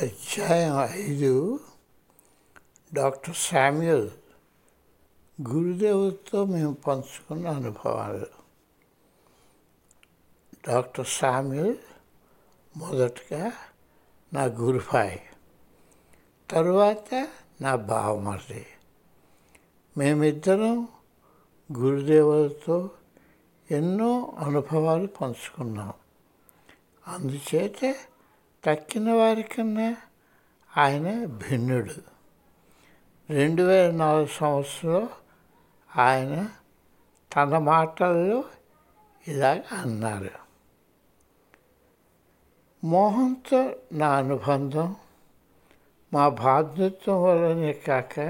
అధ్యాయం ఐదు doctor Samuel గురుదేవుతో మేము పంచుకున్న అనుభవాలు. డాక్టర్ శామ్యుల్ మొదటగా నా గురుపాయ్ తరువాత నా బావమరిది. మేమిద్దరం గురుదేవులతో ఎన్నో అనుభవాలు పంచుకున్నాం. అందుచేత తక్కిన వారికన్నా ఆయన భిన్నుడు. రెండు వేల నాలుగు సంవత్సరంలో ఆయన తన మాటల్లో ఇలాగ అన్నారు. మోహన్తో నా అనుబంధం మా బాధ్యత్వం వల్లనే కాక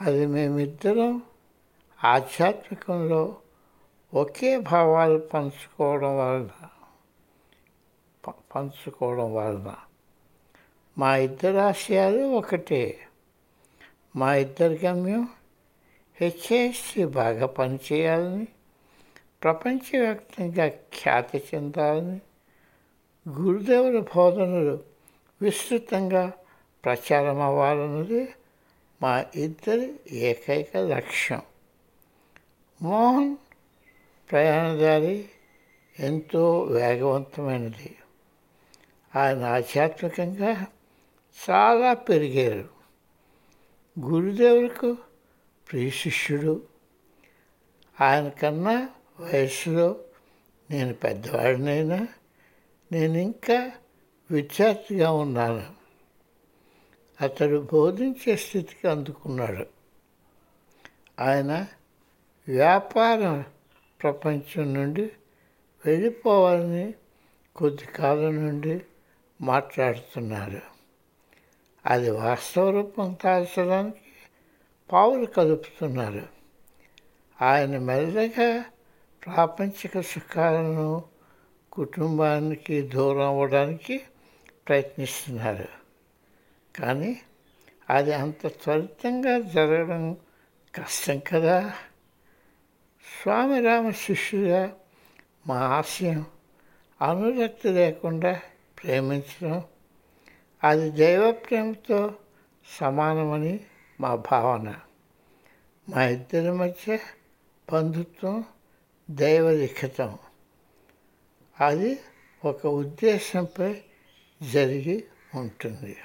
అది మేమిద్దరం ఆధ్యాత్మికంలో ఒకే భావాలు పంచుకోవడం వలన పంచుకోవడం వలన. మా ఇద్దరు ఆశయాలు ఒకటే. మా ఇద్దరి గమ్యం హెచ్ఎస్సి బాగా పనిచేయాలని ప్రపంచవ్యాప్తంగా ఖ్యాతి చెందాలని గురుదేవుల బోధనలు విస్తృతంగా ప్రచారం అవ్వాలన్నది మా ఇద్దరి ఏకైక లక్ష్యం. మోహన్ ప్రయాణదారి ఎంతో వేగవంతమైనది. ఆయన ఆధ్యాత్మికంగా చాలా పెరిగారు. గురుదేవులకు ప్రియ శిష్యుడు. ఆయన కన్నా వయసులో నేను పెద్దవాడినైనా నేను ఇంకా విద్యార్థిగా ఉన్నాను. అతడు బోధించే స్థితికి అందుకున్నాడు. ఆయన వ్యాపార ప్రపంచం నుండి వెళ్ళిపోవాలని కొద్ది కాలం నుండి మాట్లాడుతున్నారు. అది వాస్తవ రూపం కాల్చడానికి పావులు కలుపుతున్నారు ఆయన మెల్లగా ప్రాపంచిక సుఖాలను కుటుంబానికి దూరం అవ్వడానికి ప్రయత్నిస్తున్నారు. కానీ అది అంత త్వరితంగా జరగడం కష్టం కదా? స్వామి రామ శిష్యుగా మా ఆశయం అనురక్తి లేకుండా ప్రేమించడం. అది దైవ ప్రేమతో సమానమని మా భావన. మా ఇద్దరి మధ్య బంధుత్వం దైవలిఖితం. అది ఒక ఉద్దేశంపై జరిగి ఉంటుంది.